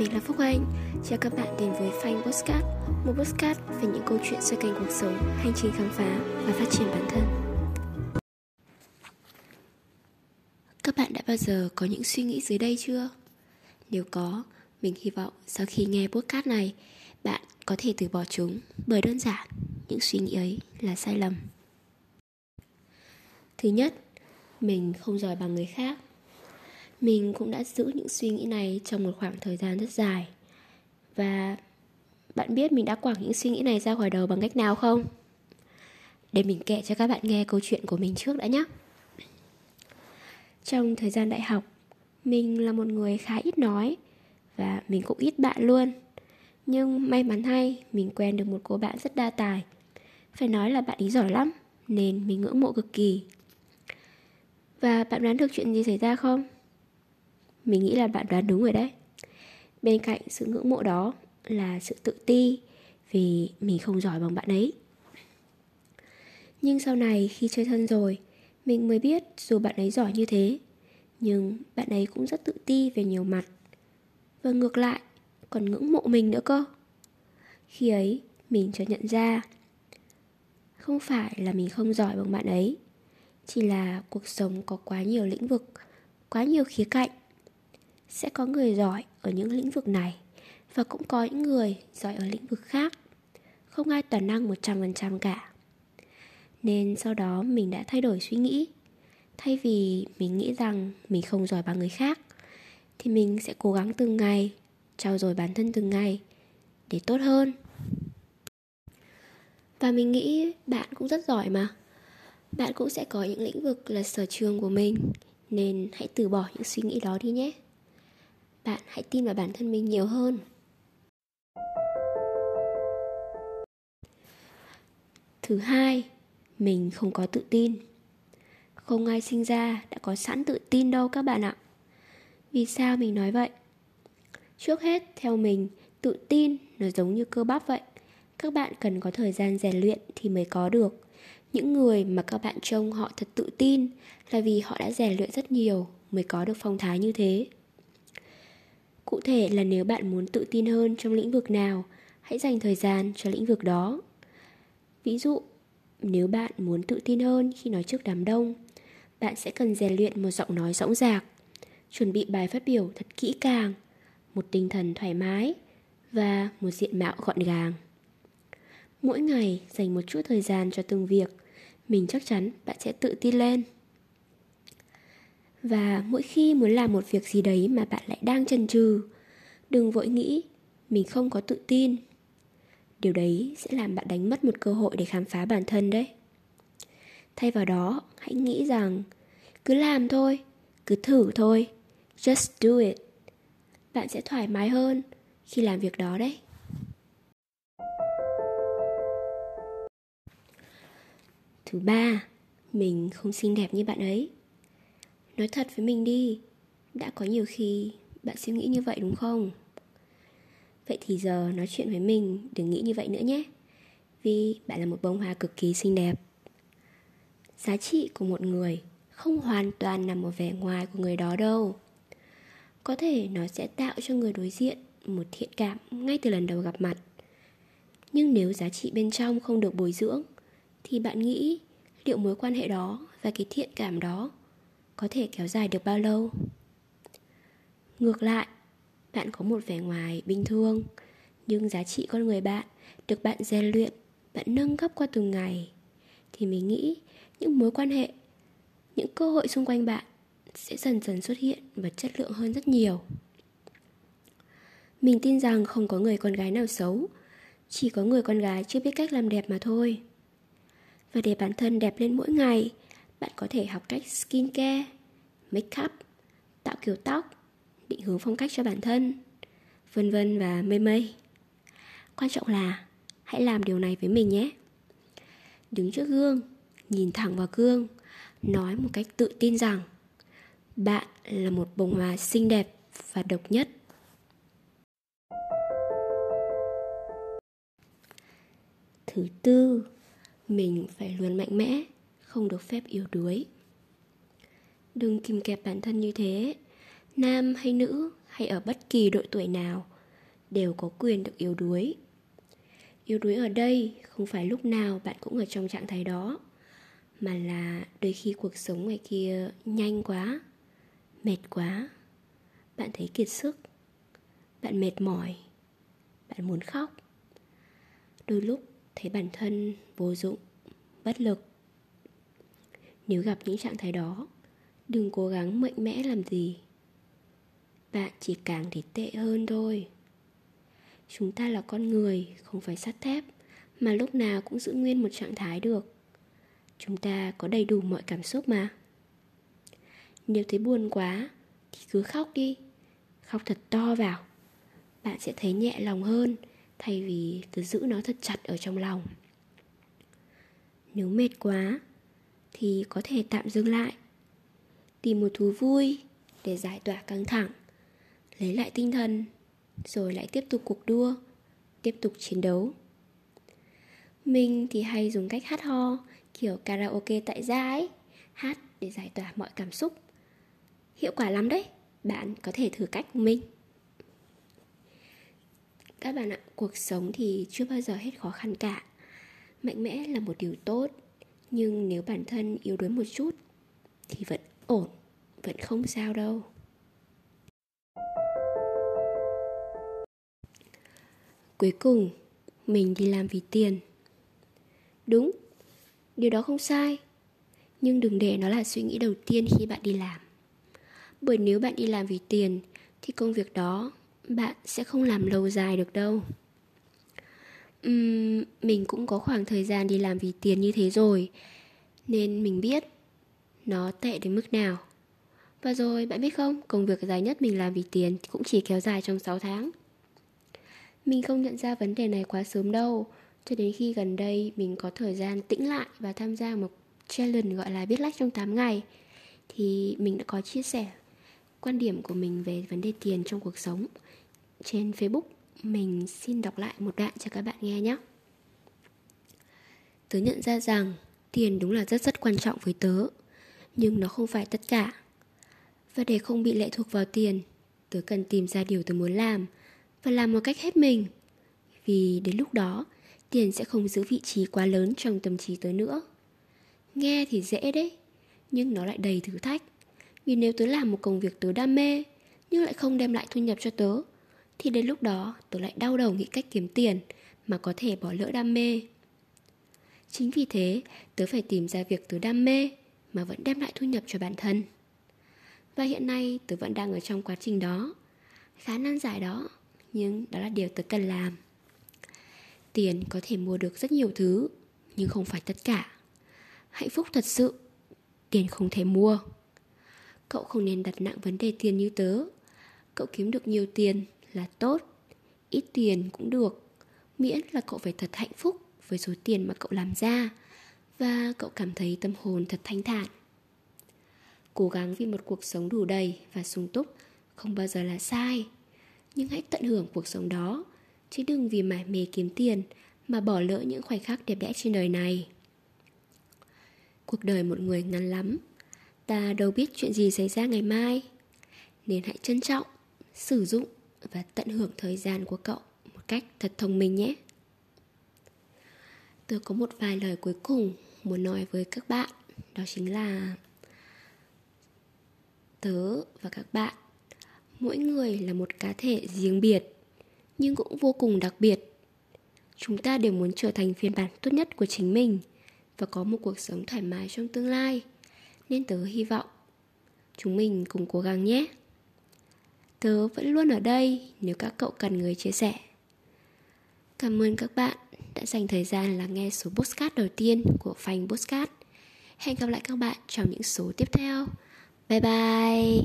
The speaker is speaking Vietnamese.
mình là Phúc Anh Chào các bạn đến với Phanh Postcard Một postcard về những câu chuyện xoay quanh cuộc sống, hành trình khám phá và phát triển bản thân. Các bạn đã bao giờ có những suy nghĩ dưới đây chưa? Nếu có, mình hy vọng sau khi nghe podcast này Bạn có thể từ bỏ chúng bởi đơn giản những suy nghĩ ấy là sai lầm. Thứ nhất, mình không giỏi bằng người khác mình cũng đã giữ những suy nghĩ này trong một khoảng thời gian rất dài. Và bạn biết mình đã quẳng những suy nghĩ này ra khỏi đầu bằng cách nào không? Để mình kể cho các bạn nghe câu chuyện của mình trước đã nhé. Trong thời gian đại học, mình là một người khá ít nói và mình cũng ít bạn luôn. Nhưng may mắn hay, mình quen được một cô bạn rất đa tài. Phải nói là bạn ý giỏi lắm, nên mình ngưỡng mộ cực kỳ. Và bạn đoán được chuyện gì xảy ra không? Mình nghĩ là bạn đoán đúng rồi đấy. Bên cạnh sự ngưỡng mộ đó là sự tự ti vì mình không giỏi bằng bạn ấy. Nhưng sau này khi chơi thân rồi, mình mới biết dù bạn ấy giỏi như thế, nhưng bạn ấy cũng rất tự ti về nhiều mặt. Và ngược lại, còn ngưỡng mộ mình nữa cơ. Khi ấy, mình chợt nhận ra, không phải là mình không giỏi bằng bạn ấy, chỉ là cuộc sống có quá nhiều lĩnh vực, quá nhiều khía cạnh sẽ có người giỏi ở những lĩnh vực này và cũng có những người giỏi ở lĩnh vực khác. Không ai toàn năng 100% cả. Nên sau đó mình đã thay đổi suy nghĩ. Thay vì mình nghĩ rằng mình không giỏi bằng người khác thì mình sẽ cố gắng từng ngày, trau dồi bản thân từng ngày để tốt hơn. Và mình nghĩ bạn cũng rất giỏi mà. Bạn cũng sẽ có những lĩnh vực là sở trường của mình nên hãy từ bỏ những suy nghĩ đó đi nhé bạn hãy tin vào bản thân mình nhiều hơn. Thứ hai, mình không có tự tin. Không ai sinh ra đã có sẵn tự tin đâu các bạn ạ. Vì sao mình nói vậy? Trước hết, theo mình, tự tin nó giống như cơ bắp vậy. Các bạn cần có thời gian rèn luyện thì mới có được. Những người mà các bạn trông họ thật tự tin là vì họ đã rèn luyện rất nhiều mới có được phong thái như thế. Cụ thể là nếu bạn muốn tự tin hơn trong lĩnh vực nào, hãy dành thời gian cho lĩnh vực đó. Ví dụ, nếu bạn muốn tự tin hơn khi nói trước đám đông, bạn sẽ cần rèn luyện một giọng nói rõng rạc, chuẩn bị bài phát biểu thật kỹ càng, một tinh thần thoải mái và một diện mạo gọn gàng. Mỗi ngày dành một chút thời gian cho từng việc, mình chắc chắn bạn sẽ tự tin lên. Và mỗi khi muốn làm một việc gì đấy mà bạn lại đang chần chừ, đừng vội nghĩ mình không có tự tin. Điều đấy sẽ làm bạn đánh mất một cơ hội để khám phá bản thân đấy. Thay vào đó, hãy nghĩ rằng cứ làm thôi, cứ thử thôi, just do it. Bạn sẽ thoải mái hơn khi làm việc đó đấy. Thứ ba, mình không xinh đẹp như bạn ấy. Nói thật với mình đi. Đã có nhiều khi bạn suy nghĩ như vậy đúng không? Vậy thì giờ nói chuyện với mình, Đừng nghĩ như vậy nữa nhé. Vì bạn là một bông hoa cực kỳ xinh đẹp. Giá trị của một người Không hoàn toàn nằm ở vẻ ngoài của người đó đâu. Có thể nó sẽ tạo cho người đối diện Một thiện cảm ngay từ lần đầu gặp mặt. Nhưng nếu giá trị bên trong không được bồi dưỡng, Thì bạn nghĩ liệu mối quan hệ đó và cái thiện cảm đó có thể kéo dài được bao lâu? Ngược lại, bạn có một vẻ ngoài bình thường, nhưng giá trị con người bạn được bạn rèn luyện, bạn nâng cấp qua từng ngày, thì mình nghĩ những mối quan hệ, những cơ hội xung quanh bạn sẽ dần dần xuất hiện và chất lượng hơn rất nhiều. Mình tin rằng không có người con gái nào xấu, chỉ có người con gái chưa biết cách làm đẹp mà thôi. Và để bản thân đẹp lên mỗi ngày bạn có thể học cách skincare, make up, tạo kiểu tóc, định hướng phong cách cho bản thân, vân vân và mây mây. Quan trọng là hãy làm điều này với mình nhé. Đứng trước gương, nhìn thẳng vào gương, nói một cách tự tin rằng bạn là một bông hoa xinh đẹp và độc nhất. Thứ tư, mình phải luôn mạnh mẽ không được phép yếu đuối. Đừng kìm kẹp bản thân như thế. Nam hay nữ hay ở bất kỳ độ tuổi nào đều có quyền được yếu đuối. Yếu đuối ở đây không phải lúc nào bạn cũng ở trong trạng thái đó, mà là đôi khi cuộc sống ngoài kia nhanh quá, mệt quá. Bạn thấy kiệt sức, bạn mệt mỏi, bạn muốn khóc. Đôi lúc thấy bản thân vô dụng, bất lực nếu gặp những trạng thái đó, đừng cố gắng mạnh mẽ làm gì. Bạn chỉ càng thì tệ hơn thôi. Chúng ta là con người, không phải sắt thép, mà lúc nào cũng giữ nguyên một trạng thái được. Chúng ta có đầy đủ mọi cảm xúc mà. Nếu thấy buồn quá, thì cứ khóc đi. Khóc thật to vào. Bạn sẽ thấy nhẹ lòng hơn, thay vì cứ giữ nó thật chặt ở trong lòng. Nếu mệt quá thì có thể tạm dừng lại. Tìm một thú vui để giải tỏa căng thẳng, lấy lại tinh thần, rồi lại tiếp tục cuộc đua, tiếp tục chiến đấu. Mình thì hay dùng cách hát ho, kiểu karaoke tại gia ấy, hát để giải tỏa mọi cảm xúc. Hiệu quả lắm đấy, bạn có thể thử cách của mình. Các bạn ạ, cuộc sống thì chưa bao giờ hết khó khăn cả. Mạnh mẽ là một điều tốt nhưng nếu bản thân yếu đuối một chút, thì vẫn ổn, vẫn không sao đâu. Cuối cùng, mình đi làm vì tiền. Đúng, điều đó không sai. Nhưng đừng để nó là suy nghĩ đầu tiên khi bạn đi làm. Bởi nếu bạn đi làm vì tiền, thì công việc đó bạn sẽ không làm lâu dài được đâu um, mình cũng có khoảng thời gian đi làm vì tiền như thế rồi nên mình biết nó tệ đến mức nào. Và rồi bạn biết không công việc dài nhất mình làm vì tiền cũng chỉ kéo dài trong 6 tháng. Mình không nhận ra vấn đề này quá sớm đâu cho đến khi gần đây mình có thời gian tĩnh lại và tham gia một challenge gọi là biết lách trong 8 ngày thì mình đã có chia sẻ quan điểm của mình về vấn đề tiền trong cuộc sống trên Facebook mình xin đọc lại một đoạn cho các bạn nghe nhé. Tớ nhận ra rằng tiền đúng là rất rất quan trọng với tớ, nhưng nó không phải tất cả. Và để không bị lệ thuộc vào tiền, tớ cần tìm ra điều tớ muốn làm và làm một cách hết mình. Vì đến lúc đó, tiền sẽ không giữ vị trí quá lớn trong tâm trí tớ nữa. Nghe thì dễ đấy, nhưng nó lại đầy thử thách. Vì nếu tớ làm một công việc tớ đam mê, nhưng lại không đem lại thu nhập cho tớ thì đến lúc đó, tớ lại đau đầu nghĩ cách kiếm tiền mà có thể bỏ lỡ đam mê. Chính vì thế, tớ phải tìm ra việc tớ đam mê mà vẫn đem lại thu nhập cho bản thân. Và hiện nay, tớ vẫn đang ở trong quá trình đó. Khá nan giải đó, nhưng đó là điều tớ cần làm. Tiền có thể mua được rất nhiều thứ, nhưng không phải tất cả. Hạnh phúc thật sự, tiền không thể mua. Cậu không nên đặt nặng vấn đề tiền như tớ. Cậu kiếm được nhiều tiền là tốt, ít tiền cũng được, miễn là cậu phải thật hạnh phúc với số tiền mà cậu làm ra, và cậu cảm thấy tâm hồn thật thanh thản. Cố gắng vì một cuộc sống đủ đầy và sung túc không bao giờ là sai, nhưng hãy tận hưởng cuộc sống đó, chứ đừng vì mải mê kiếm tiền mà bỏ lỡ những khoảnh khắc đẹp đẽ trên đời này. Cuộc đời một người ngắn lắm, ta đâu biết chuyện gì xảy ra ngày mai, nên hãy trân trọng, sử dụng và tận hưởng thời gian của cậu một cách thật thông minh nhé. Tôi có một vài lời cuối cùng muốn nói với các bạn. Đó chính là, tớ và các bạn, mỗi người là một cá thể riêng biệt, nhưng cũng vô cùng đặc biệt. Chúng ta đều muốn trở thành phiên bản tốt nhất của chính mình và có một cuộc sống thoải mái trong tương lai, nên tớ hy vọng chúng mình cùng cố gắng nhé tớ vẫn luôn ở đây nếu các cậu cần người chia sẻ. Cảm ơn các bạn đã dành thời gian lắng nghe số postcard đầu tiên của phanh postcard. Hẹn gặp lại các bạn trong những số tiếp theo. Bye bye!